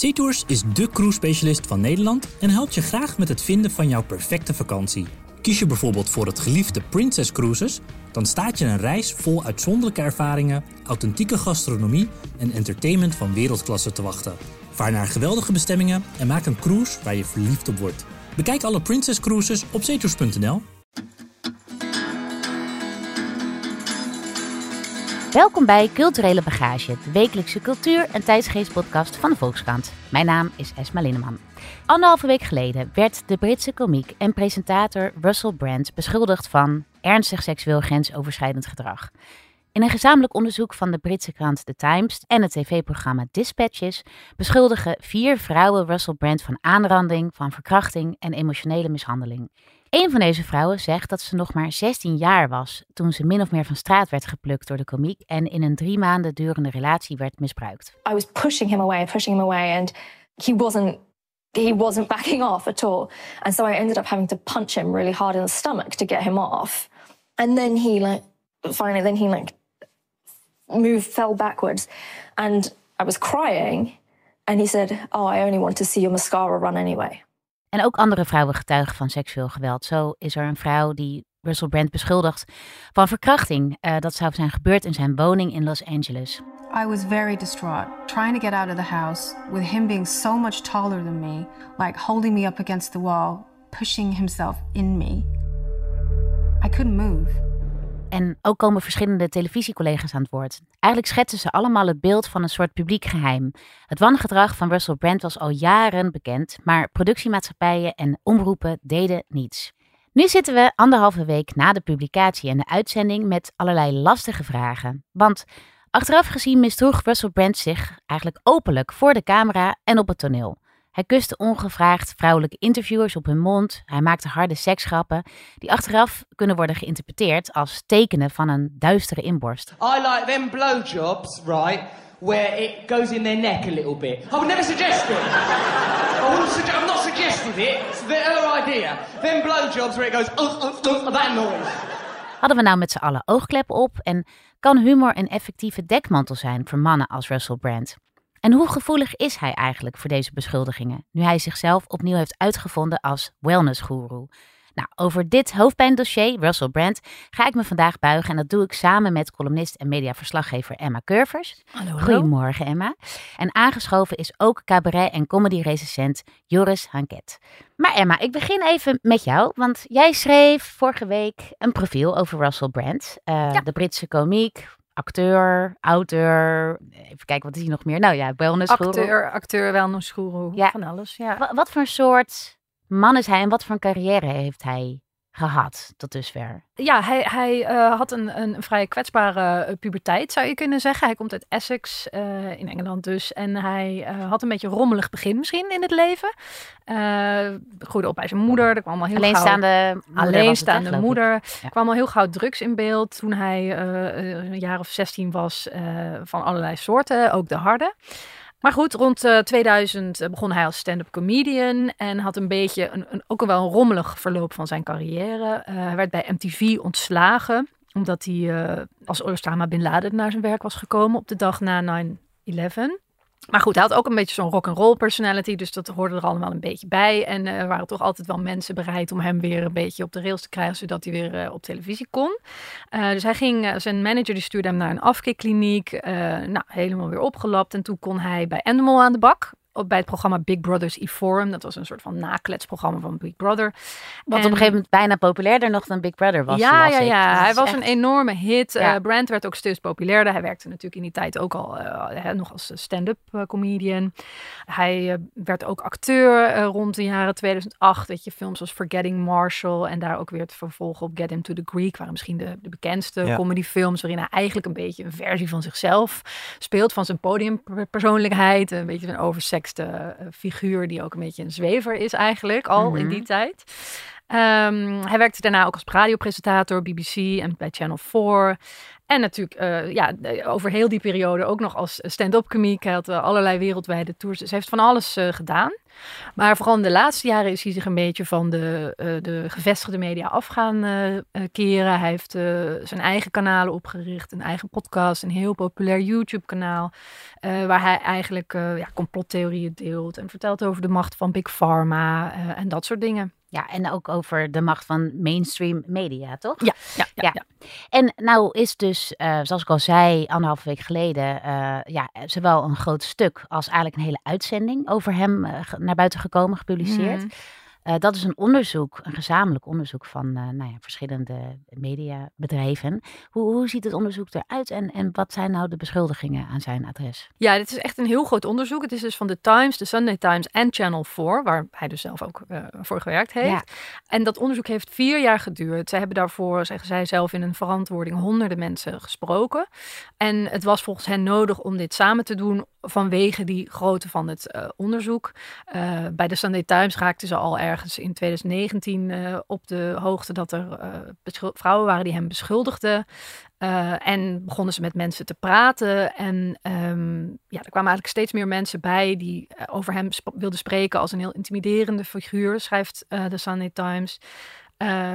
SeaTours is de cruise-specialist van Nederland en helpt je graag met het vinden van jouw perfecte vakantie. Kies je bijvoorbeeld voor het geliefde Princess Cruises, dan staat je een reis vol uitzonderlijke ervaringen, authentieke gastronomie en entertainment van wereldklasse te wachten. Vaar naar geweldige bestemmingen en maak een cruise waar je verliefd op wordt. Bekijk alle Princess Cruises op zeetours.nl. Welkom bij Culturele Bagage, de wekelijkse cultuur- en tijdsgeestpodcast van de Volkskrant. Mijn naam is Esma Linneman. Anderhalve week geleden werd de Britse komiek en presentator Russell Brand beschuldigd van ernstig seksueel grensoverschrijdend gedrag. In een gezamenlijk onderzoek van de Britse krant The Times en het tv-programma Dispatches beschuldigen vier vrouwen Russell Brand van aanranding, van verkrachting en emotionele mishandeling. Een van deze vrouwen zegt dat ze nog maar 16 jaar was toen ze min of meer van straat werd geplukt door de komiek en in een drie maanden durende relatie werd misbruikt. I was pushing him away, pushing him away, and he wasn't he wasn't backing off at all. And so I ended up having to punch him really hard in the stomach to get him off. And then he like finally then he like moved fell backwards and I was crying and he said, "Oh, I only want to see your mascara run anyway." En ook andere vrouwen getuigen van seksueel geweld. Zo is er een vrouw die Russell Brand beschuldigt van verkrachting. Uh, dat zou zijn gebeurd in zijn woning in Los Angeles. I was very distraught, trying to get out of the house with him being so much taller than me, like holding me up against the wall, pushing himself in me. I couldn't move. En ook komen verschillende televisiecollega's aan het woord. Eigenlijk schetsen ze allemaal het beeld van een soort publiek geheim. Het wangedrag van Russell Brand was al jaren bekend, maar productiemaatschappijen en omroepen deden niets. Nu zitten we anderhalve week na de publicatie en de uitzending met allerlei lastige vragen. Want achteraf gezien misdroeg Russell Brand zich eigenlijk openlijk voor de camera en op het toneel. Hij kuste ongevraagd vrouwelijke interviewers op hun mond. Hij maakte harde seksgrappen die achteraf kunnen worden geïnterpreteerd als tekenen van een duistere inborst. I like them blowjobs, right, where it goes in their neck a little bit. I would never suggest it. I wouldn't suggest, I'm not suggesting it. It's their idea. Them blowjobs where it goes, uh, uh, that noise. Hadden we nou met z'n allen oogkleppen op en kan humor een effectieve dekmantel zijn voor mannen als Russell Brand? En hoe gevoelig is hij eigenlijk voor deze beschuldigingen, nu hij zichzelf opnieuw heeft uitgevonden als wellnessgoeroe? Nou, over dit hoofdpijndossier, Russell Brand, ga ik me vandaag buigen. En dat doe ik samen met columnist en mediaverslaggever Emma Curvers. Hallo, Goedemorgen, Emma. En aangeschoven is ook cabaret- en comedy-recensent Joris Hanket. Maar Emma, ik begin even met jou, want jij schreef vorige week een profiel over Russell Brand, uh, de Britse komiek, acteur, auteur. Even kijken, wat is hij nog meer? Nou ja, wellnessgoeroe. Acteur, acteur, wellnessgoeroe, ja. van alles. Ja. Wat, wat voor soort man is hij en wat voor een carrière heeft hij gehad tot dusver? Ja, hij, hij uh, had een, een vrij kwetsbare uh, puberteit, zou je kunnen zeggen. Hij komt uit Essex, uh, in Engeland dus. En hij had een beetje een rommelig begin misschien in het leven. groeide op bij zijn moeder. Er kwam al heel alleenstaande gauw, moeder. Alleenstaande moeder. Ja. kwam al heel gauw drugs in beeld toen hij een jaar of 16 was van allerlei soorten, ook de harde. Maar goed, rond uh, 2000 begon hij als stand-up comedian en had een beetje een, een, ook wel een rommelig verloop van zijn carrière. Uh, hij werd bij MTV ontslagen omdat hij uh, als Osama Bin Laden naar zijn werk was gekomen op de dag na 9-11. Maar goed, hij had ook een beetje zo'n rock-and-roll personality, dus dat hoorde er allemaal een beetje bij. En er uh, waren toch altijd wel mensen bereid om hem weer een beetje op de rails te krijgen, zodat hij weer uh, op televisie kon. Uh, dus hij ging, zijn manager die stuurde hem naar een afkeerkliniek, nou, helemaal weer opgelapt. En toen kon hij bij Endemol aan de bak bij het programma Big Brother's E-Forum. Dat was een soort van nakletsprogramma van Big Brother. Wat en, op een gegeven moment bijna populairder nog dan Big Brother was. Ja, ja, ja. Hij was echt- een enorme hit. Ja. Uh, Brand werd ook steeds populairder. Hij werkte natuurlijk in die tijd ook al uh, hè, nog als stand-up uh, comedian. Hij uh, werd ook acteur uh, rond de jaren 2008. Weet je, films als Forgetting Marshall en daar ook weer het vervolg op Get Him to the Greek waren misschien de, de bekendste Ja. comedyfilms waarin hij eigenlijk een beetje een versie van zichzelf speelt, van zijn podiumpersoonlijkheid. Een beetje een oversexte uh, figuur die ook een beetje een zwever is eigenlijk al in Mhm. die tijd. Ehm, hij werkte daarna ook als radiopresentator, BBC en bij Channel 4. En natuurlijk uh, ja, over heel die periode ook nog als stand-up comic. Hij had uh, allerlei wereldwijde tours. Dus hij heeft van alles uh, gedaan. Maar vooral in de laatste jaren is hij zich een beetje van de, de gevestigde media af gaan keren. Hij heeft zijn eigen kanalen opgericht, een eigen podcast, een heel populair YouTube-kanaal. waar hij eigenlijk ja, complottheorieën deelt en vertelt over de macht van Big Pharma en dat soort dingen. Ja, en ook over de macht van mainstream media, toch? Ja, ja, ja. ja. En nou is dus, uh, zoals ik al zei, anderhalve week geleden, uh, ja, zowel een groot stuk als eigenlijk een hele uitzending over hem uh, naar buiten gekomen, gepubliceerd. Mm. Uh, dat is een onderzoek, een gezamenlijk onderzoek van uh, nou ja, verschillende mediabedrijven. Hoe, hoe ziet het onderzoek eruit en, en wat zijn nou de beschuldigingen aan zijn adres? Ja, dit is echt een heel groot onderzoek. Het is dus van de Times, de Sunday Times en Channel 4, waar hij dus zelf ook uh, voor gewerkt heeft. Ja. En dat onderzoek heeft vier jaar geduurd. Zij hebben daarvoor, zeggen zij zelf in een verantwoording, honderden mensen gesproken. En het was volgens hen nodig om dit samen te doen vanwege die grootte van het onderzoek. Bij de Sunday Times raakten ze al ergens in 2019 uh, op de hoogte dat er vrouwen waren die hem beschuldigden. en begonnen ze met mensen te praten. En um, ja, er kwamen eigenlijk steeds meer mensen bij die over hem wilden spreken als een heel intimiderende figuur, schrijft de Sunday Times.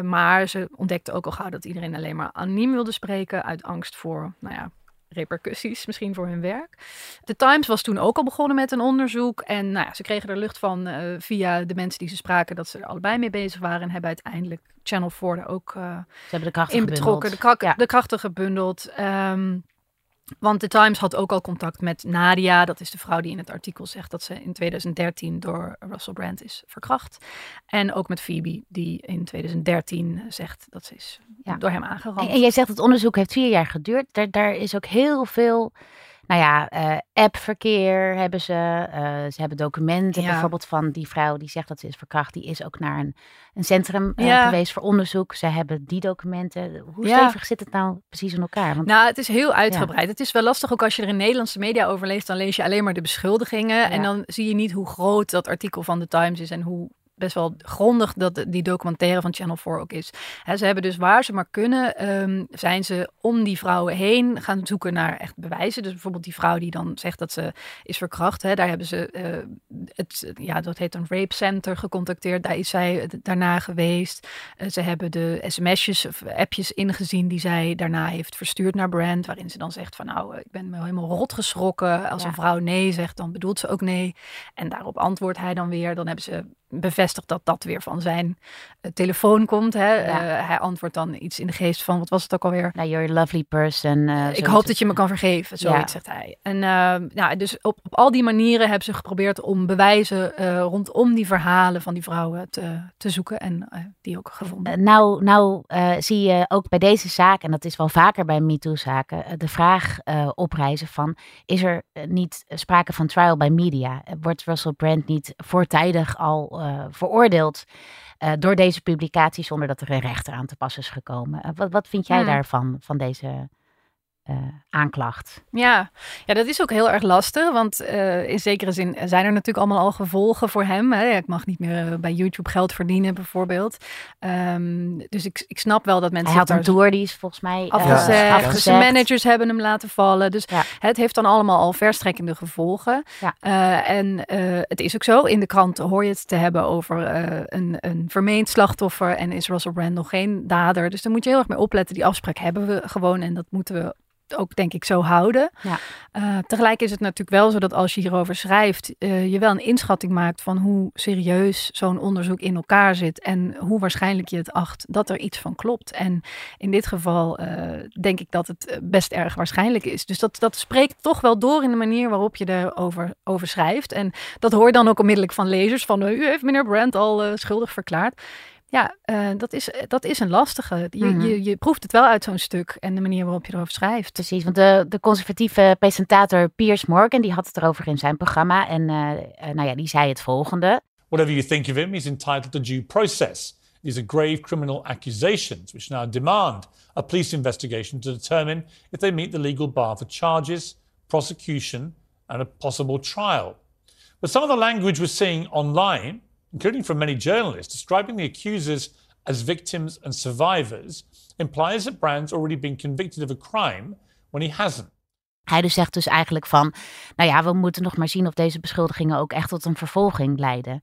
maar ze ontdekten ook al gauw dat iedereen alleen maar anoniem wilde spreken uit angst voor, nou ja, repercussies misschien voor hun werk. De Times was toen ook al begonnen met een onderzoek. En nou ja, ze kregen er lucht van uh, via de mensen die ze spraken dat ze er allebei mee bezig waren. En hebben uiteindelijk Channel 4 er ook uh, ze hebben de krachten in betrokken. De, krak, ja. de, krachten gebundeld. Um, want de Times had ook al contact met Nadia. Dat is de vrouw die in het artikel zegt dat ze in 2013 door Russell Brand is verkracht. En ook met Phoebe, die in 2013 zegt dat ze is ja. door hem aangerand. En, en jij zegt het onderzoek heeft vier jaar geduurd. Daar, daar is ook heel veel nou ja, uh, appverkeer hebben ze. Uh, ze hebben documenten ja. bijvoorbeeld van die vrouw die zegt dat ze is verkracht. Die is ook naar een, een centrum uh, ja. geweest voor onderzoek. Ze hebben die documenten. Hoe Ja. stevig zit het nou precies in elkaar? Want, Nou, het is heel uitgebreid. Het is wel lastig, ook als je er in Nederlandse media over leest, dan lees je alleen maar de beschuldigingen. En dan zie je niet hoe groot dat artikel van de Times is en hoe best wel grondig dat die documentaire van Channel 4 ook is. He, ze hebben dus waar ze maar kunnen, um, zijn ze om die vrouwen heen gaan zoeken naar echt bewijzen. Dus bijvoorbeeld die vrouw die dan zegt dat ze is verkracht. He, daar hebben ze uh, het, ja, dat heet een rape center gecontacteerd. Daar is zij daarna geweest. Uh, ze hebben de sms'jes of appjes ingezien die zij daarna heeft verstuurd naar Brand. Waarin ze dan zegt van nou, ik ben me helemaal rot geschrokken. Als ja. een vrouw nee zegt, dan bedoelt ze ook nee. En daarop antwoordt hij dan weer. Dan hebben ze bevestigt dat dat weer van zijn uh, telefoon komt. Hè. Ja. Uh, hij antwoordt dan iets in de geest van, wat was het ook alweer? Nou, you're a lovely person. Uh, ik hoop dat je me kan vergeven, zoiets ja. zegt hij. En nou, dus op, op al die manieren hebben ze geprobeerd om bewijzen rondom die verhalen van die vrouwen te, te zoeken en die ook gevonden. nou, nou zie je ook bij deze zaak, en dat is wel vaker bij MeToo-zaken, de vraag oprijzen van, is er niet sprake van trial by media? Wordt Russell Brand niet voortijdig al uh, veroordeeld uh, door deze publicatie zonder dat er een rechter aan te pas is gekomen. Uh, wat, wat vind jij daarvan, van deze uh, aanklacht. Ja. ja, dat is ook heel erg lastig, want uh, in zekere zin zijn er natuurlijk allemaal al gevolgen voor hem. Hè? Ik mag niet meer bij YouTube geld verdienen, bijvoorbeeld. Um, dus ik, ik snap wel dat mensen. Hij had een tour die is volgens mij afgezegd. Uh, ja. afgezegd. Zijn managers hebben hem laten vallen. Dus ja. het heeft dan allemaal al verstrekkende gevolgen. Ja. Uh, en het is ook zo. In de krant hoor je het te hebben over een, een vermeend slachtoffer en is Russell Brand nog geen dader. Dus daar moet je heel erg mee opletten. Die afspraak hebben we gewoon en dat moeten we ook denk ik zo houden. Ja. Uh, tegelijk is het natuurlijk wel zo dat als je hierover schrijft, uh, je wel een inschatting maakt van hoe serieus zo'n onderzoek in elkaar zit en hoe waarschijnlijk je het acht dat er iets van klopt. En in dit geval uh, denk ik dat het best erg waarschijnlijk is. Dus dat, dat spreekt toch wel door in de manier waarop je erover over schrijft. En dat hoor je dan ook onmiddellijk van lezers van u heeft meneer Brandt al schuldig verklaard. Ja, uh, dat, is, dat is een lastige. Je, mm -hmm. je, je proeft het wel uit zo'n stuk en de manier waarop je erover schrijft. Precies, want de, de conservatieve presentator Piers Morgan, die had het erover in zijn programma. En uh, uh, nou ja, die zei het volgende. Whatever you think of him, he's entitled to due process. These are grave criminal accusations, which now demand a police investigation to determine if they meet the legal bar for charges, prosecution, and a possible trial. But some of the language we're seeing online including from many journalists, describing the accusers as victims and survivors implies that Brand's already been convicted of a crime when he hasn't. Hij dus zegt dus eigenlijk van, nou ja, we moeten nog maar zien of deze beschuldigingen ook echt tot een vervolging leiden.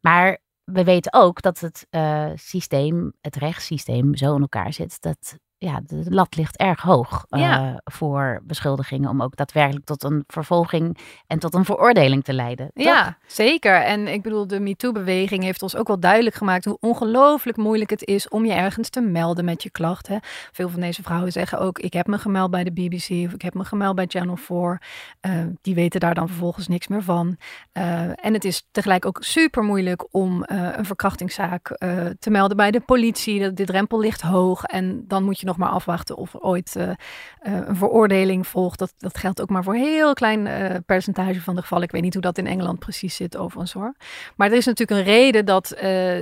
Maar we weten ook dat het uh, systeem, het rechtssysteem zo in elkaar zit dat ja, de lat ligt erg hoog uh, voor beschuldigingen om ook daadwerkelijk tot een vervolging en tot een veroordeling te leiden. Toch? Ja, zeker. En ik bedoel, de MeToo-beweging heeft ons ook wel duidelijk gemaakt hoe ongelooflijk moeilijk het is om je ergens te melden met je klachten. Veel van deze vrouwen zeggen ook: ik heb me gemeld bij de BBC of ik heb me gemeld bij Channel 4. Uh, die weten daar dan vervolgens niks meer van. Uh, en het is tegelijk ook super moeilijk om een verkrachtingszaak te melden bij de politie. De, de drempel ligt hoog en dan moet je nog maar afwachten of ooit uh, uh, een veroordeling volgt. Dat, dat geldt ook maar voor een heel klein uh, percentage van de gevallen. Ik weet niet hoe dat in Engeland precies zit overigens hoor. Maar er is natuurlijk een reden dat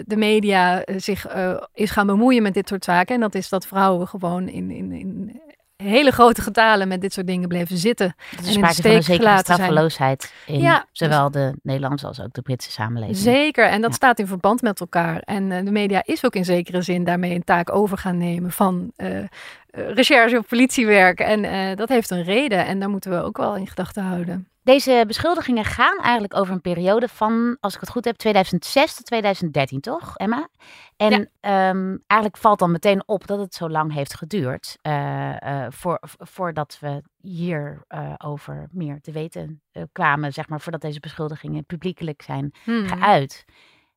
de media zich is gaan bemoeien met dit soort zaken. En dat is dat vrouwen gewoon in, in, in hele grote getalen met dit soort dingen bleven zitten. Er is sprake van een zekere straffeloosheid in ja, zowel de Nederlandse als ook de Britse samenleving. Zeker, en dat ja. staat in verband met elkaar. En uh, de media is ook in zekere zin daarmee een taak over gaan nemen van uh, recherche of politiewerk. En uh, dat heeft een reden en daar moeten we ook wel in gedachten houden. Deze beschuldigingen gaan eigenlijk over een periode van, als ik het goed heb, 2006 tot 2013, toch, Emma? En ja. um, eigenlijk valt dan meteen op dat het zo lang heeft geduurd uh, uh, voor, voordat we hier uh, over meer te weten kwamen, zeg maar, voordat deze beschuldigingen publiekelijk zijn hmm. geuit.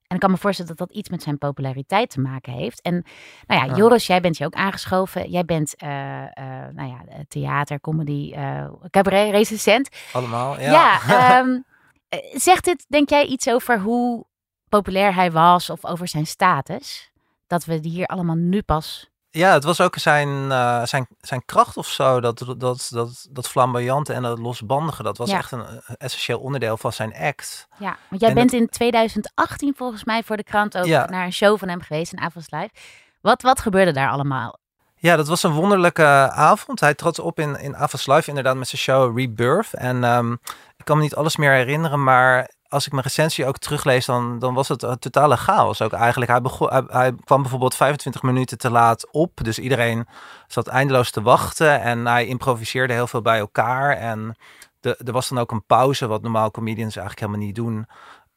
En ik kan me voorstellen dat dat iets met zijn populariteit te maken heeft. En nou ja, Joris, jij bent hier ook aangeschoven. Jij bent uh, uh, nou ja, theater, comedy, uh, cabaret, recensent. Allemaal, ja. ja um, zegt dit, denk jij, iets over hoe populair hij was of over zijn status? Dat we die hier allemaal nu pas ja, het was ook zijn, uh, zijn, zijn kracht of zo. Dat, dat, dat, dat flamboyante en dat losbandige. Dat was ja. echt een essentieel onderdeel van zijn act. Ja, want jij en bent in 2018 volgens mij voor de krant ook ja. naar een show van hem geweest in Avonds Live. Wat, wat gebeurde daar allemaal? Ja, dat was een wonderlijke avond. Hij trad op in, in Avonds Live inderdaad met zijn show Rebirth. En um, ik kan me niet alles meer herinneren, maar als ik mijn recensie ook teruglees, dan, dan was het een totale chaos ook eigenlijk. Hij, begon, hij, kwam bijvoorbeeld 25 minuten te laat op. Dus iedereen zat eindeloos te wachten. En hij improviseerde heel veel bij elkaar. En de, er was dan ook een pauze, wat normaal comedians eigenlijk helemaal niet doen.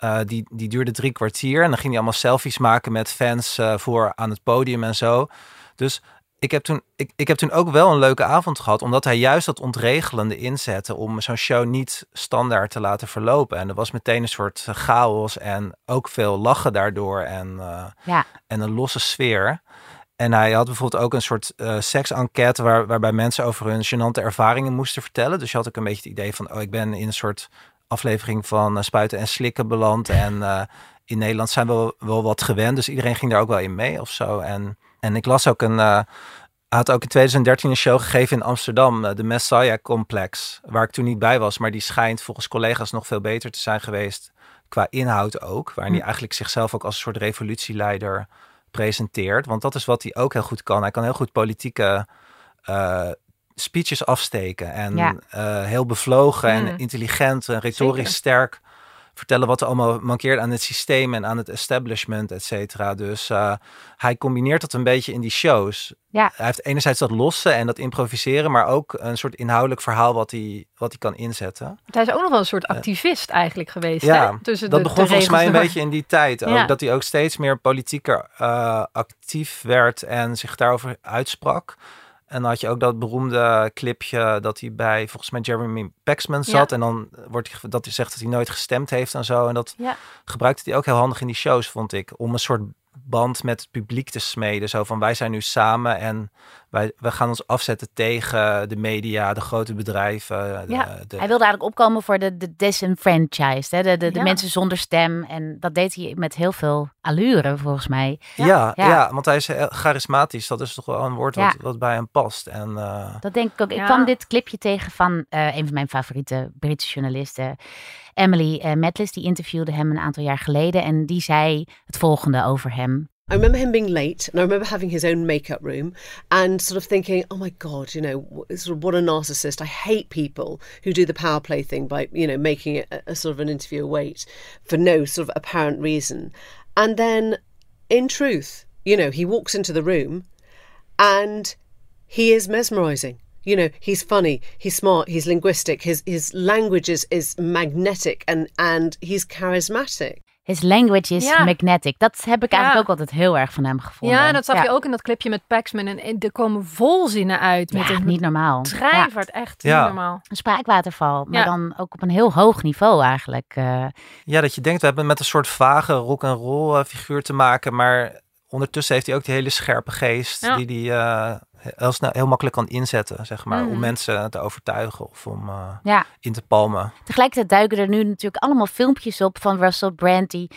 Uh, die, die duurde drie kwartier. En dan ging hij allemaal selfies maken met fans uh, voor aan het podium en zo. Dus ik heb, toen, ik, ik heb toen ook wel een leuke avond gehad, omdat hij juist dat ontregelende inzette om zo'n show niet standaard te laten verlopen. En er was meteen een soort chaos en ook veel lachen daardoor en, uh, ja. en een losse sfeer. En hij had bijvoorbeeld ook een soort uh, seks-enquête waar, waarbij mensen over hun gênante ervaringen moesten vertellen. Dus je had ook een beetje het idee van, oh, ik ben in een soort aflevering van uh, Spuiten en Slikken beland. En uh, in Nederland zijn we wel, wel wat gewend, dus iedereen ging daar ook wel in mee of zo. En en ik las ook een. Uh, had ook in 2013 een show gegeven in Amsterdam, de Messiah Complex, waar ik toen niet bij was, maar die schijnt volgens collega's nog veel beter te zijn geweest qua inhoud ook, waarin hij eigenlijk zichzelf ook als een soort revolutieleider presenteert, want dat is wat hij ook heel goed kan. Hij kan heel goed politieke uh, speeches afsteken en ja. heel bevlogen mm. en intelligent en retorisch Zeker. sterk vertellen wat er allemaal mankeert aan het systeem en aan het establishment, et cetera. Dus uh, hij combineert dat een beetje in die shows. Ja. Hij heeft enerzijds dat losse en dat improviseren, maar ook een soort inhoudelijk verhaal wat hij, wat hij kan inzetten. Hij is ook nog wel een soort activist uh, eigenlijk geweest. Ja, hè? Tussen dat de, begon de volgens mij een door. beetje in die tijd. Ook, Ja. Dat hij ook steeds meer politieker uh, actief werd en zich daarover uitsprak. En dan had je ook dat beroemde clipje dat hij bij volgens mij Jeremy Paxman zat. Ja. En dan wordt hij, dat hij zegt dat hij nooit gestemd heeft en zo. En dat Ja. gebruikte hij ook heel handig in die shows, vond ik. Om een soort band met het publiek te smeden. Zo van wij zijn nu samen en wij, wij gaan ons afzetten tegen de media, de grote bedrijven. De, Ja, de- hij wilde eigenlijk opkomen voor de, de disenfranchised, hè? De, de, de Ja. mensen zonder stem. En dat deed hij met heel veel allure, volgens mij. ja, ja. ja. want hij is charismatisch. Dat is toch wel een woord wat, Ja. wat bij hem past. En uh, Dat denk ik ook. Ik kwam dit clipje tegen van uh, een van mijn favoriete Britse journalisten, Emily uh. Die interviewde hem een aantal jaar geleden en die zei het volgende over hem. I remember him being late, and I remember having his own makeup room and sort of thinking, oh my God, you know, sort of what a narcissist. I hate people who do the power play thing by, you know, making it a, a sort of an interview wait for no sort of apparent reason. And then, in truth, You know, he walks into the room and he is mesmerizing. You know, he's funny, he's smart, he's linguistic, his his language is, is magnetic and, and he's charismatic. His language is Ja. magnetic. Dat heb ik Ja. eigenlijk ook altijd heel erg van hem gevonden. Ja, dat zag Ja. je ook in dat clipje met Paxman. En, er komen volzinnen uit. Met Ja, een niet normaal. drijvert. Echt Ja. niet normaal. Een spraakwaterval, maar Ja. dan ook op een heel hoog niveau eigenlijk. eh. Ja, dat je denkt, we hebben met een soort vage rock and roll eh, figuur te maken, maar ondertussen heeft hij ook die hele scherpe geest Ja. die die eh, heel snel, heel makkelijk kan inzetten, zeg maar, Mhm. om mensen te overtuigen of om eh, ja, in te palmen. tegelijkertijd duiken er nu natuurlijk allemaal filmpjes op van Russell Brand die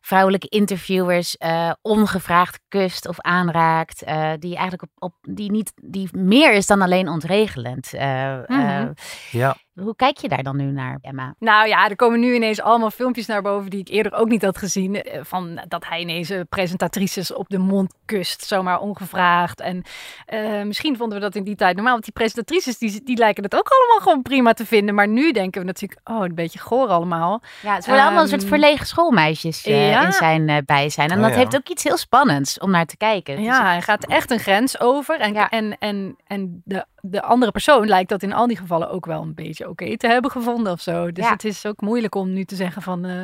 vrouwelijke interviewers eh, ongevraagd kust of aanraakt, die eigenlijk op, op die niet die meer is dan alleen ontregelend. Mhm. Ja, hoe kijk je daar dan nu naar, Emma? Nou ja, er komen nu ineens allemaal filmpjes naar boven die ik eerder ook niet had gezien. eh, Van dat hij ineens eh, presentatrices op de mond kust, zomaar ongevraagd. En eh, misschien vonden we dat in die tijd normaal. Want die presentatrices, die, die lijken het ook allemaal gewoon prima te vinden. Maar nu denken we natuurlijk, oh, een beetje goor allemaal. Ja, het worden allemaal een soort Ehm, verlegen schoolmeisjes eh, ja. in zijn eh, bijzijn. En Oh dat ja. heeft ook iets heel spannends om naar te kijken. Dus Ja, hij gaat echt een grens over. En, Ja. en, en, en de, de andere persoon lijkt dat in al die gevallen ook wel een beetje oké te hebben gevonden of zo. Dus Ja. het is ook moeilijk om nu te zeggen van... eh,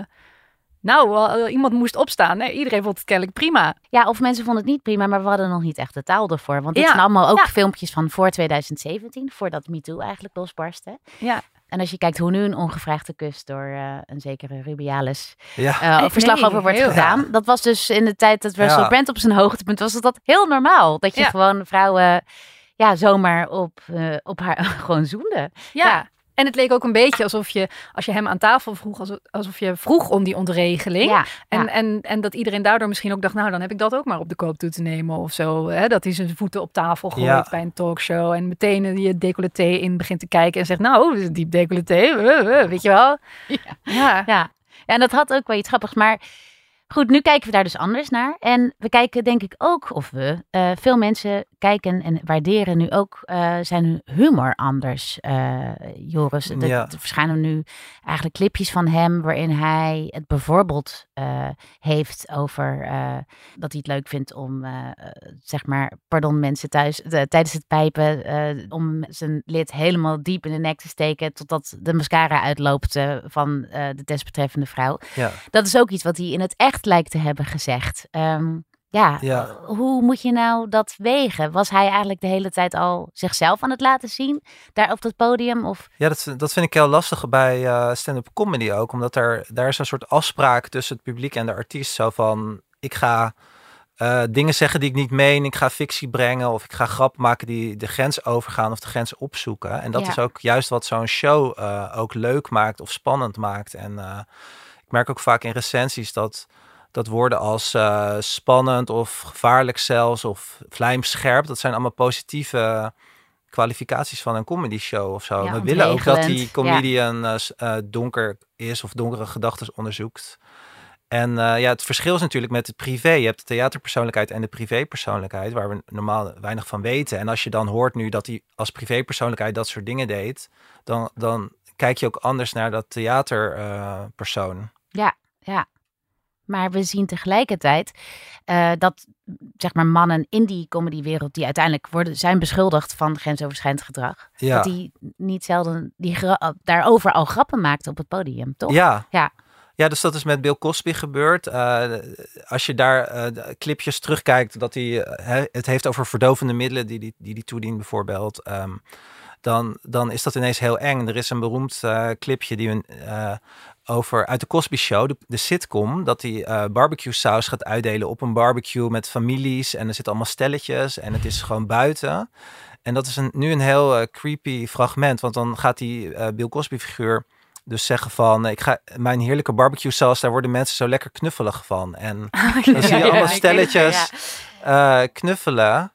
nou, eh, iemand moest opstaan. Nee, iedereen vond het kennelijk prima. Ja, of mensen vonden het niet prima, maar we hadden nog niet echt de taal ervoor. Want dit Ja, zijn allemaal ook ja. filmpjes van voor 2017, voordat MeToo eigenlijk losbarstte. Ja. En als je kijkt hoe nu een ongevraagde kus door eh, een zekere Rubiales ja. eh, Nee, verslag over wordt heel- gedaan. Dat was dus in de tijd dat Russell Ja. Brand op zijn hoogtepunt was, dat, dat heel normaal. Dat je Ja. gewoon vrouwen ja, zomaar op, eh, op haar gewoon zoende. Ja. Ja. En het leek ook een beetje alsof je, als je hem aan tafel vroeg, alsof, alsof je vroeg om die ontregeling. Ja, En, ja. en, en dat iedereen daardoor misschien ook dacht, nou dan heb ik dat ook maar op de koop toe te nemen of zo. Hè? Dat hij zijn voeten op tafel gooit Ja. bij een talkshow en meteen je decolleté in begint te kijken en zegt, nou, diep decolleté, eh, eh, weet je wel. Ja. ja. Ja. ja, en dat had ook wel iets grappigs. Maar goed, nu kijken we daar dus anders naar. En we kijken denk ik ook, of we, eh, veel mensen kijken en waarderen nu ook eh, zijn humor anders. eh, Joris, er, Ja. er verschijnen nu eigenlijk clipjes van hem waarin hij het bijvoorbeeld heeft over dat hij het leuk vindt om, zeg maar, pardon mensen thuis, tijdens het pijpen, om zijn lid helemaal diep in de nek te steken totdat de mascara uitloopt van de desbetreffende vrouw. ja. Dat is ook iets wat hij in het echt lijkt te hebben gezegd. Ehm, ja, Ja. hoe moet je nou dat wegen? Was hij eigenlijk de hele tijd al zichzelf aan het laten zien daar op dat podium? Of Ja, dat, dat vind ik heel lastig bij eh, stand-up comedy ook. Omdat er, daar is een soort afspraak tussen het publiek en de artiest. Zo van, ik ga eh, dingen zeggen die ik niet meen. Ik ga fictie brengen of ik ga grappen maken die de grens overgaan of de grens opzoeken. En dat Ja. is ook juist wat zo'n show eh, ook leuk maakt of spannend maakt. En ik merk ook vaak in recensies dat, dat woorden als eh, spannend of gevaarlijk zelfs of vlijmscherp, dat zijn allemaal positieve kwalificaties van een comedy show of zo. Ja, We willen ook dat die comedian eh, eh, donker is of donkere gedachten onderzoekt. En ja, het verschil is natuurlijk met het privé. Je hebt de theaterpersoonlijkheid en de privépersoonlijkheid, waar we normaal weinig van weten. En als je dan hoort nu dat hij als privépersoonlijkheid dat soort dingen deed, dan, dan kijk je ook anders naar dat theaterpersoon. ja, ja. Maar we zien tegelijkertijd eh, dat zeg maar mannen in die comedywereld die uiteindelijk worden, zijn beschuldigd van grensoverschrijdend gedrag, ja. dat die niet zelden die gra- daarover al grappen maakten op het podium, toch? Ja. Ja. Ja, dus dat is met Bill Cosby gebeurd. Eh, als je daar eh, clipjes terugkijkt, dat hij eh, het heeft over verdovende middelen die die, die, die toedient bijvoorbeeld. ehm, dan, dan is dat ineens heel eng. Er is een beroemd eh, clipje die we, eh, over uit de Cosby Show, de, de sitcom, dat hij eh, barbecue saus gaat uitdelen op een barbecue met families en er zitten allemaal stelletjes en het is gewoon buiten. En dat is een, nu een heel eh, creepy fragment, want dan gaat die eh, Bill Cosby figuur dus zeggen van, ik ga mijn heerlijke barbecue saus, daar worden mensen zo lekker knuffelig van. En dan zie je allemaal stelletjes knuffelen.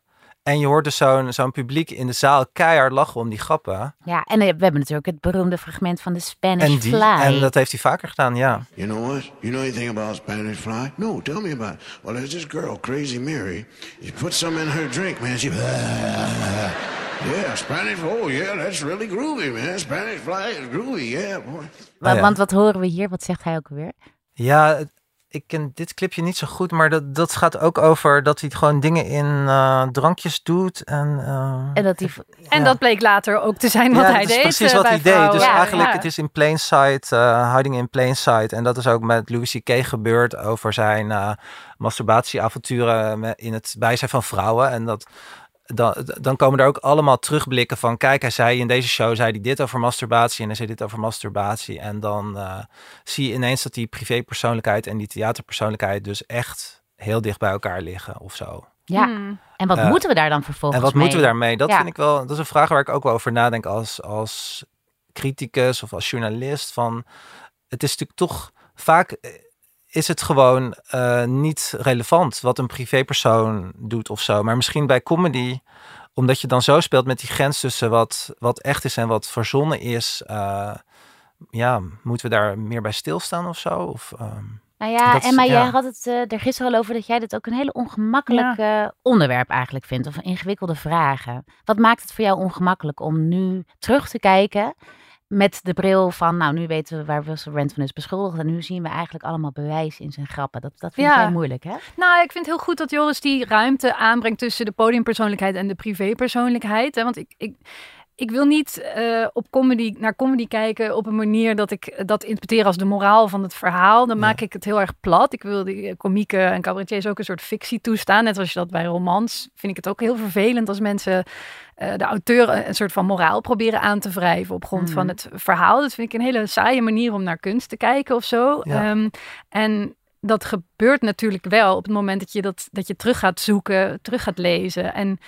En je hoort dus zo'n zo'n publiek in de zaal keihard lachen om die grappen. Ja, en eh, we hebben natuurlijk het beroemde fragment van de Spanish En, die, Fly. en dat heeft hij vaker gedaan, ja. You know what? You know anything about Spanish fly? No, tell me about it. Well, there's this girl, Crazy Mary. You put some in her drink, man. She. Yeah, Spanish. Oh, yeah, that's really groovy, man. Spanish fly is groovy, yeah, boy. Wa- ja. Want wat horen we hier? Wat zegt hij ook weer? Ja, ik ken dit clipje niet zo goed, maar dat, dat gaat ook over dat hij gewoon dingen in uh, drankjes doet. En, uh, en, dat, die, en dat bleek later ook te zijn wat ja, hij dat deed. is precies uh, wat hij vrouwen. deed. Dus ja, eigenlijk, het is in plain sight, hiding in plain sight. En dat is ook met Louis C.K. gebeurd over zijn masturbatieavonturen in het bijzijn van vrouwen. En dat dan, dan komen er ook allemaal terugblikken van... kijk, hij zei in deze show zei hij dit over masturbatie... en hij zei dit over masturbatie. En dan uh, zie je ineens dat die privépersoonlijkheid... en die theaterpersoonlijkheid dus echt heel dicht bij elkaar liggen of zo. Ja, hmm. en wat uh, moeten we daar dan vervolgens En wat mee? moeten we daarmee? Dat ja. vind ik wel... Dat is een vraag waar ik ook wel over nadenk als, als criticus of als journalist. Van, het is natuurlijk toch vaak is het gewoon uh, niet relevant wat een privépersoon doet of zo. Maar misschien bij comedy, omdat je dan zo speelt met die grens tussen wat, wat echt is en wat verzonnen is. Uh, ja, moeten we daar meer bij stilstaan of zo? Of, um, nou ja, Emma, ja. jij had het uh, er gisteren al over dat jij dit ook een hele ongemakkelijk ja. onderwerp eigenlijk vindt. Of ingewikkelde vragen. Wat maakt het voor jou ongemakkelijk om nu terug te kijken met de bril van, nou, nu weten we waar Russell Brand van is beschuldigd. En nu zien we eigenlijk allemaal bewijs in zijn grappen. Dat, dat vind ja. jij moeilijk, hè? Nou, ik vind het heel goed dat Joris die ruimte aanbrengt tussen de podiumpersoonlijkheid en de privépersoonlijkheid. Hè? Want ik, ik, ik wil niet uh, op comedy, naar comedy kijken op een manier dat ik dat interpreteer als de moraal van het verhaal. Dan ja. maak ik het heel erg plat. Ik wil die komieken en cabaretiers ook een soort fictie toestaan. Net als je dat bij romans. Vind ik het ook heel vervelend als mensen uh, de auteur een soort van moraal proberen aan te wrijven op grond mm. van het verhaal. Dat vind ik een hele saaie manier om naar kunst te kijken of zo. Ja. Um, en dat gebeurt natuurlijk wel op het moment dat je dat, dat je terug gaat zoeken, terug gaat lezen. En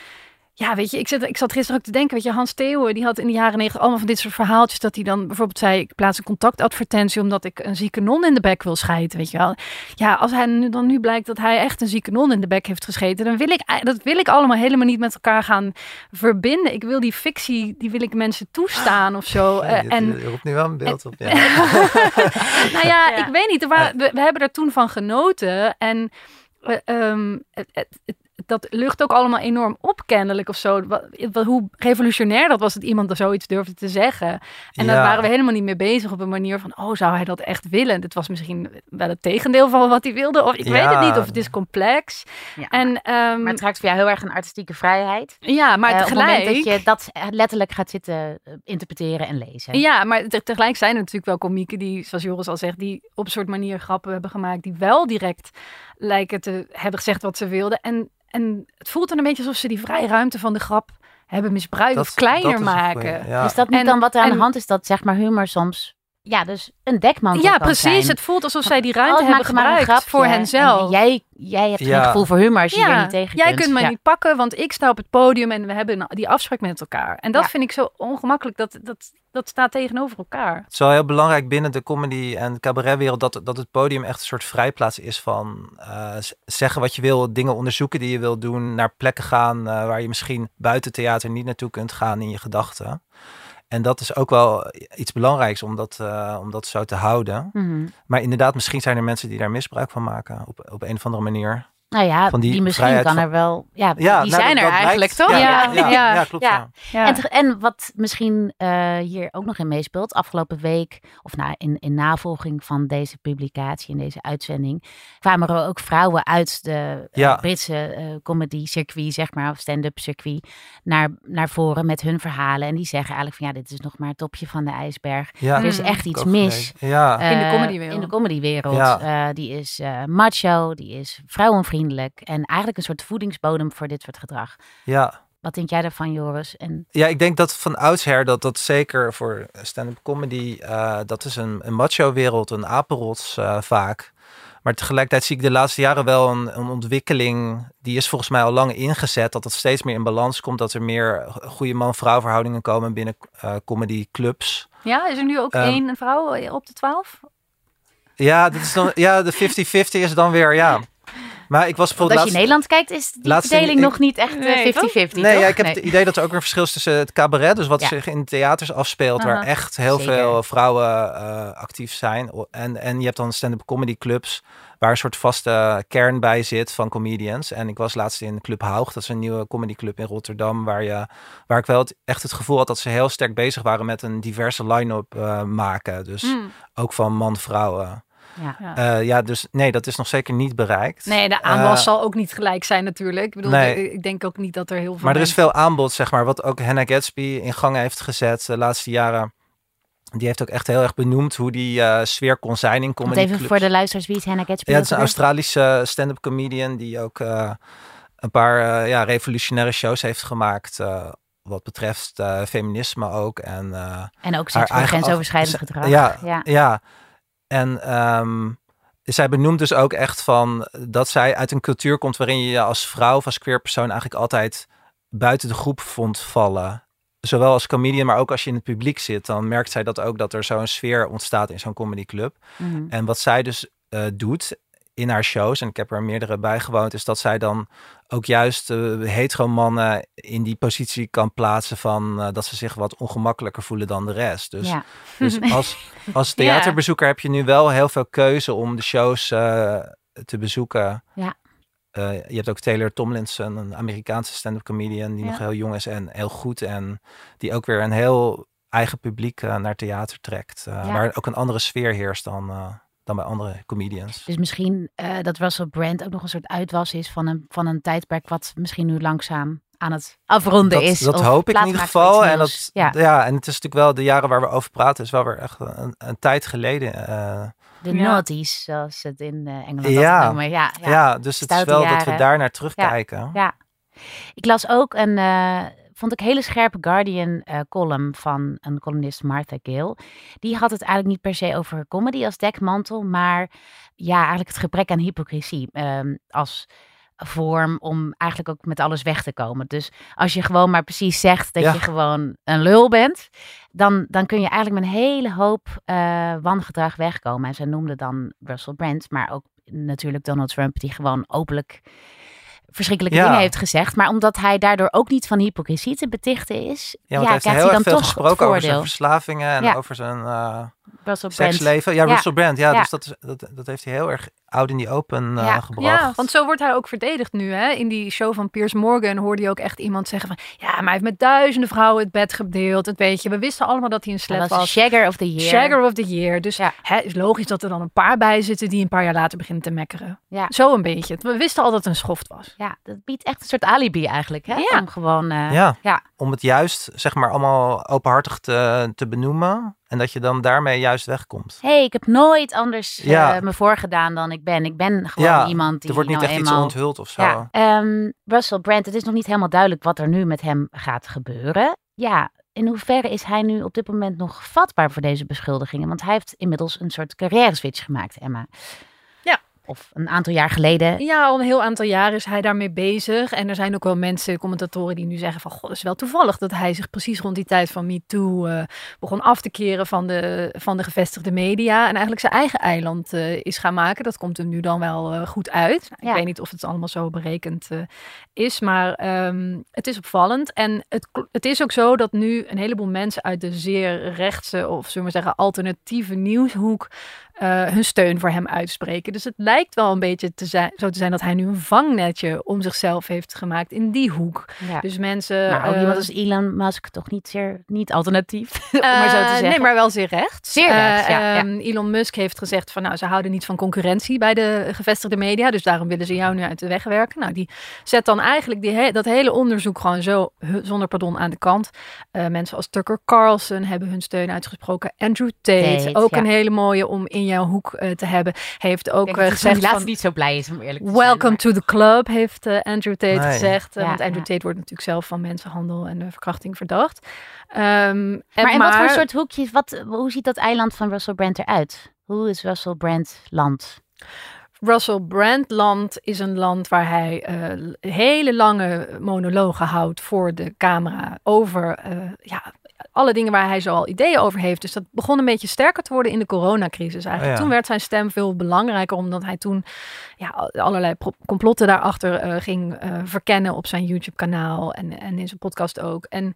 ja, weet je, ik zat, ik zat gisteren ook te denken, weet je, Hans Theeuwen, die had in de jaren negentig allemaal van dit soort verhaaltjes, dat hij dan bijvoorbeeld zei, ik plaats een contactadvertentie omdat ik een zieke non in de bek wil schijten, weet je wel. Ja, als hij nu, dan nu blijkt dat hij echt een zieke non in de bek heeft gescheten, dan wil ik, dat wil ik allemaal helemaal niet met elkaar gaan verbinden. Ik wil die fictie, die wil ik mensen toestaan of zo. Ja, je, en, je roept nu wel een beeld op, ja. nou ja, ja, ik weet niet, we, we, we hebben er toen van genoten en uh, um, het, het, het dat lucht ook allemaal enorm op, kennelijk of zo. Wat, wat, hoe revolutionair dat was dat iemand er zoiets durfde te zeggen. En ja. daar waren we helemaal niet mee bezig op een manier van, oh, zou hij dat echt willen? Dit was misschien wel het tegendeel van wat hij wilde. Of ik ja. weet het niet, of het is complex. Ja, en, um, maar het raakt voor jou heel erg een artistieke vrijheid. Ja, maar uh, tegelijk... Op het moment dat je dat letterlijk gaat zitten interpreteren en lezen. Ja, maar te tegelijk zijn er natuurlijk wel komieken die, zoals Joris al zegt, die op een soort manier grappen hebben gemaakt, die wel direct lijken te hebben gezegd wat ze wilden. En en het voelt dan een beetje alsof ze die vrije ruimte van de grap hebben misbruikt dat, of kleiner maken. Ja. Is dat niet en, dan wat er aan en, de hand is? Dat zeg maar humor soms ja, dus een dekmantel Ja, kan precies. zijn. Het voelt alsof zij die ruimte Oh, hebben maak maar een gebruikt voor En henzelf. jij, jij hebt Ja. geen gevoel voor humor als je er niet tegen jij kunt. kunt mij Ja. niet pakken, want ik sta op het podium en we hebben die afspraak met elkaar. En dat Ja. vind ik zo ongemakkelijk. Dat, dat, dat staat tegenover elkaar. Het is wel heel belangrijk binnen de comedy en cabaretwereld dat, dat het podium echt een soort vrijplaats is van eh, zeggen wat je wil, dingen onderzoeken die je wil doen, naar plekken gaan eh, waar je misschien buiten theater niet naartoe kunt gaan in je gedachten. En dat is ook wel iets belangrijks om dat, eh, om dat zo te houden. Mhm. Maar inderdaad, misschien zijn er mensen die daar misbruik van maken op, op een of andere manier. Nou ja, Van die, die misschien kan van- er wel... Ja, Ja, die nou, zijn dat- er dat eigenlijk, toch? Ja, ja, ja, klopt, ja. Ja. En, te- en wat misschien eh, hier ook nog in meespeelt, afgelopen week, of nou, in, in navolging van deze publicatie en deze uitzending, kwamen er ook vrouwen uit de eh, Ja. Britse eh, comedy circuit, zeg maar, of stand-up circuit, naar, naar voren met hun verhalen. En die zeggen eigenlijk van ja, dit is nog maar het topje van de ijsberg. Ja. Er is Mm. echt iets mis. In de comedywereld. In de comedywereld. Ja. Eh, die is eh, macho, die is vrouwenvriendelijk en eigenlijk een soort voedingsbodem voor dit soort gedrag. ja. Wat denk jij daarvan, Joris? En Ja, ik denk dat van oudsher dat dat zeker voor stand-up comedy, eh, dat is een, een macho-wereld, een apenrots eh, vaak. Maar tegelijkertijd zie ik de laatste jaren wel een, een ontwikkeling, die is volgens mij al lang ingezet, dat het steeds meer in balans komt, dat er meer goede man-vrouw verhoudingen komen binnen eh comedy clubs. Ja, is er nu ook Ehm, één vrouw op de twaalf? Ja, dat is dan, ja de 50-50 is dan weer, ja. Maar ik was bijvoorbeeld als je in Nederland kijkt, is die in- verdeling ik- nog niet echt eh, Nee, 50-50. Nee, toch? ja, ik heb het idee dat er ook weer verschil is tussen het cabaret, dus wat Ja. zich in theaters afspeelt, waar echt heel Zeker. veel vrouwen eh, actief zijn. En, en je hebt dan stand-up comedy clubs, waar een soort vaste kern bij zit van comedians. En ik was laatst in Club Haug, dat is een nieuwe comedyclub in Rotterdam, waar, je, waar ik wel het- echt het gevoel had dat ze heel sterk bezig waren met een diverse line-up eh, maken. Dus Hmm. ook van man-vrouwen. Ja. Ja. Eh, ja, dus nee, dat is nog zeker niet bereikt. Nee, de aanwas Eh, zal ook niet gelijk zijn natuurlijk. Ik bedoel, Nee. ik- denk ook niet dat er heel veel Maar er is veel aanbod, zeg maar, wat ook Hannah Gatsby in gang heeft gezet de laatste jaren. Die heeft ook echt heel erg benoemd hoe die eh, sfeer kon zijn in comedy even clubs. voor de luisteraars, wie is Hannah Gatsby? Ja, het is een? Australische stand-up comedian die ook eh, een paar ja, revolutionaire shows heeft gemaakt. eh, wat betreft eh, feminisme ook. En, eh, En ook haar seks voor eigen grensoverschrijdend gedrag. Ja, Ja. ja. En ehm, zij benoemt dus ook echt van dat zij uit een cultuur komt waarin je je als vrouw of als queer persoon eigenlijk altijd buiten de groep vond vallen. Zowel als comedian, maar ook als je in het publiek zit, dan merkt zij dat ook dat er zo'n sfeer ontstaat in zo'n comedyclub. Mhm. En wat zij dus eh, doet in haar shows, en ik heb er meerdere bijgewoond, is dat zij dan ook juist uh, hetero mannen in die positie kan plaatsen van eh, dat ze zich wat ongemakkelijker voelen dan de rest. Dus, Ja. dus als, als theaterbezoeker heb je nu wel heel veel keuze om de shows eh, te bezoeken. Ja. Je hebt ook Taylor Tomlinson, een Amerikaanse stand-up comedian die Ja. nog heel jong is en heel goed. En die ook weer een heel eigen publiek naar theater trekt. Waar ook een andere sfeer heerst dan, dan bij andere comedians. Dus misschien eh, dat Russell Brand ook nog een soort uitwas is van een, van een tijdperk wat misschien nu langzaam aan het afronden dat, is. dat of hoop ik in ieder geval. En, dat, ja, ja. en het is natuurlijk wel de jaren waar we over praten, is wel weer echt een, een tijd geleden. eh, de Ja. noughties, zoals ze het in eh, Engeland Ja. noemen. Ja, ja. ja. dus het is wel dat we daar naar terugkijken. Ja. Ik las ook een, eh, vond ik hele scherpe Guardian eh, column van een columnist Martha Gill. Die had het eigenlijk niet per se over comedy als dekmantel, maar ja, eigenlijk het gebrek aan hypocrisie ehm, als vorm om eigenlijk ook met alles weg te komen. Dus als je gewoon maar precies zegt dat Ja. je gewoon een lul bent, dan, dan kun je eigenlijk met een hele hoop eh, wangedrag wegkomen. En ze noemde dan Russell Brand, maar ook natuurlijk Donald Trump, die gewoon openlijk verschrikkelijke Ja. dingen heeft gezegd. Maar omdat hij daardoor ook niet van hypocrisie te betichten is, Ja, want hij heeft krijgt heel hij dan veel toch gesproken over zijn verslavingen en over zijn eh, Russell Brand. seksleven. Ja, Ja. Russell Brand. Ja, Ja. dus dat, is, dat, dat heeft hij heel erg oud in die open eh, Ja. gebracht. Ja, want zo wordt hij ook verdedigd nu. Hè? In die show van Piers Morgan hoorde je ook echt iemand zeggen van... Ja, maar hij heeft met duizenden vrouwen het bed gedeeld. Het weet je, we wisten allemaal dat hij een slet was Shagger of the Year. Shagger of the Year. Dus Ja. hè, is logisch dat er dan een paar bij zitten die een paar jaar later beginnen te mekkeren. Ja. Zo een beetje. We wisten al dat het een schoft was. Ja, dat biedt echt een soort alibi eigenlijk. Hè? Ja. Om gewoon... eh, Ja. ja. Om het juist, zeg maar, allemaal openhartig te, te benoemen. En dat je dan daarmee juist wegkomt. hey, ik heb nooit anders eh, me voorgedaan dan ik ben. Ik ben gewoon ja, iemand die er wordt niet nou echt eenmaal... iets onthuld of zo. Ja, ehm, Russell Brand, het is nog niet helemaal duidelijk wat er nu met hem gaat gebeuren. Ja, in hoeverre is hij nu op dit moment nog vatbaar voor deze beschuldigingen? Want hij heeft inmiddels een soort carrière switch gemaakt, Emma. Of een aantal jaar geleden. Ja, al een heel aantal jaren is hij daarmee bezig. En er zijn ook wel mensen, commentatoren, die nu zeggen van... God, het is wel toevallig dat hij zich precies rond die tijd van MeToo... eh begon af te keren van de, van de gevestigde media. En eigenlijk zijn eigen eiland eh, is gaan maken. Dat komt hem nu dan wel eh, goed uit. Nou, Ja. Ik weet niet of het allemaal zo berekend is. Maar ehm, het is opvallend. En het, het is ook zo dat nu een heleboel mensen... uit de zeer rechtse, of zullen we zeggen... alternatieve nieuwshoek... eh, hun steun voor hem uitspreken. Dus het lijkt wel een beetje te zijn, zo te zijn dat hij nu een vangnetje om zichzelf heeft gemaakt in die hoek. Ja. Dus mensen. maar ook eh, iemand als Elon Musk toch niet zeer niet alternatief, om maar zo te eh, zeggen. Nee, maar wel zeer recht. Zeer rechts, ja, ja. Elon Musk heeft gezegd van nou, ze houden niet van concurrentie bij de gevestigde media. Dus daarom willen ze jou nu uit de weg werken. Nou, die zet dan eigenlijk die he- dat hele onderzoek gewoon zo zonder pardon aan de kant. Eh, mensen als Tucker Carlson hebben hun steun uitgesproken. Andrew Tate, Tate, ook ja. een hele mooie om in jouw hoek eh, te hebben. Heeft ook dat hij gezegd van... niet zo blij is, om eerlijk te zijn. Welcome maar- to the club, heeft eh, Andrew Tate Nee. gezegd. Ja, want Andrew ja. Tate wordt natuurlijk zelf van mensenhandel en verkrachting verdacht. Ehm, en Maar in wat voor soort hoekjes, wat, hoe ziet dat eiland van Russell Brand eruit? Hoe is Russell Brand land? Russell Brand land is een land waar hij eh, hele lange monologen houdt voor de camera over eh, ja, alle dingen waar hij zo al ideeën over heeft. Dus dat begon een beetje sterker te worden in de coronacrisis eigenlijk. Oh ja. Toen werd zijn stem veel belangrijker, omdat hij toen ja, allerlei complotten daarachter eh, ging eh, verkennen op zijn YouTube-kanaal en, en in zijn podcast ook. En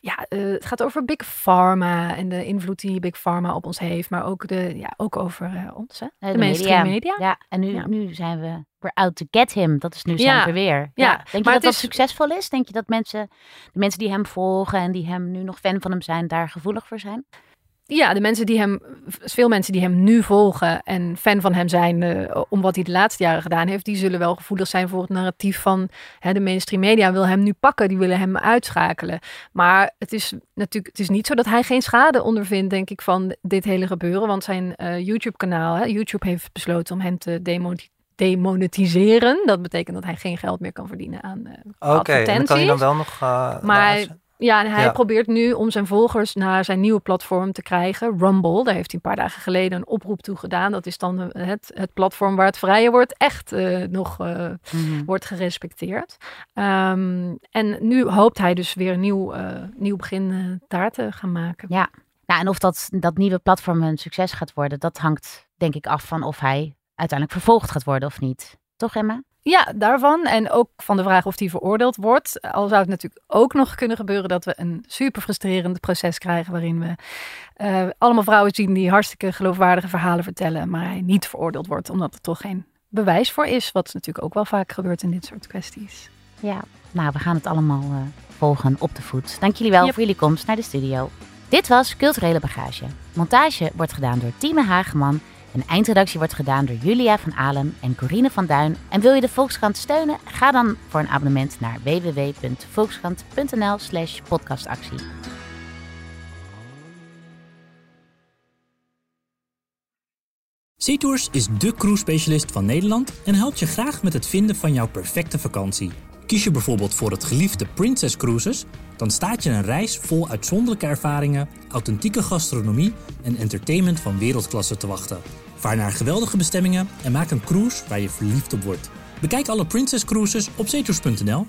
ja, eh, het gaat over Big Pharma en de invloed die Big Pharma op ons heeft, maar ook, de, ja, ook over ons, hè? De, mainstream media. Ja, en nu, Ja. nu zijn we, we're out to get him. Dat is nu zijn Ja. verweer. Ja. Ja, Denk je maar dat het dat is- succesvol is? Denk je dat mensen, de mensen die hem volgen en die hem nu nog fan van hem zijn, daar gevoelig voor zijn? ja, de mensen die hem, veel mensen die hem nu volgen en fan van hem zijn uh, om wat hij de laatste jaren gedaan heeft, die zullen wel gevoelig zijn voor het narratief van hè, de mainstream media wil hem nu pakken, die willen hem uitschakelen. Maar het is natuurlijk, het is niet zo dat hij geen schade ondervindt, denk ik, van dit hele gebeuren, want zijn uh, YouTube-kanaal, YouTube heeft besloten om hem te demonetiseren. Dat betekent dat hij geen geld meer kan verdienen aan uh, Oké, okay, dan kan hij dan wel nog. maar ja, en hij probeert nu om zijn volgers naar zijn nieuwe platform te krijgen, Rumble. Daar heeft hij een paar dagen geleden een oproep toe gedaan. Dat is dan het, het platform waar het vrije woord echt uh, nog uh, wordt gerespecteerd. Um, en nu hoopt hij dus weer een nieuw, uh, nieuw begin daar te gaan maken. Ja, nou, en of dat, dat nieuwe platform een succes gaat worden, dat hangt denk ik af van of hij uiteindelijk vervolgd gaat worden of niet. Toch, Emma? Ja, daarvan. En ook van de vraag of die veroordeeld wordt. Al zou het natuurlijk ook nog kunnen gebeuren dat we een super frustrerend proces krijgen. waarin we uh, allemaal vrouwen zien die hartstikke geloofwaardige verhalen vertellen. maar hij niet veroordeeld wordt, omdat er toch geen bewijs voor is. Wat natuurlijk ook wel vaak gebeurt in dit soort kwesties. Ja, nou, we gaan het allemaal uh, volgen op de voet. Dank jullie wel voor jullie komst naar de studio. Dit was Culturele Bagage. Montage wordt gedaan door Tieme Hageman. Een eindredactie wordt gedaan door Julia van Alem en Corine van Duin. En wil je de Volkskrant steunen? Ga dan voor een abonnement naar www.volkskrant.nl slash podcastactie. SeaTours is de cruise-specialist van Nederland en helpt je graag met het vinden van jouw perfecte vakantie. Kies je bijvoorbeeld voor het geliefde Princess Cruises, dan staat je een reis vol uitzonderlijke ervaringen, authentieke gastronomie en entertainment van wereldklasse te wachten. Vaar naar geweldige bestemmingen en maak een cruise waar je verliefd op wordt. Bekijk alle Princess Cruises op zetours.nl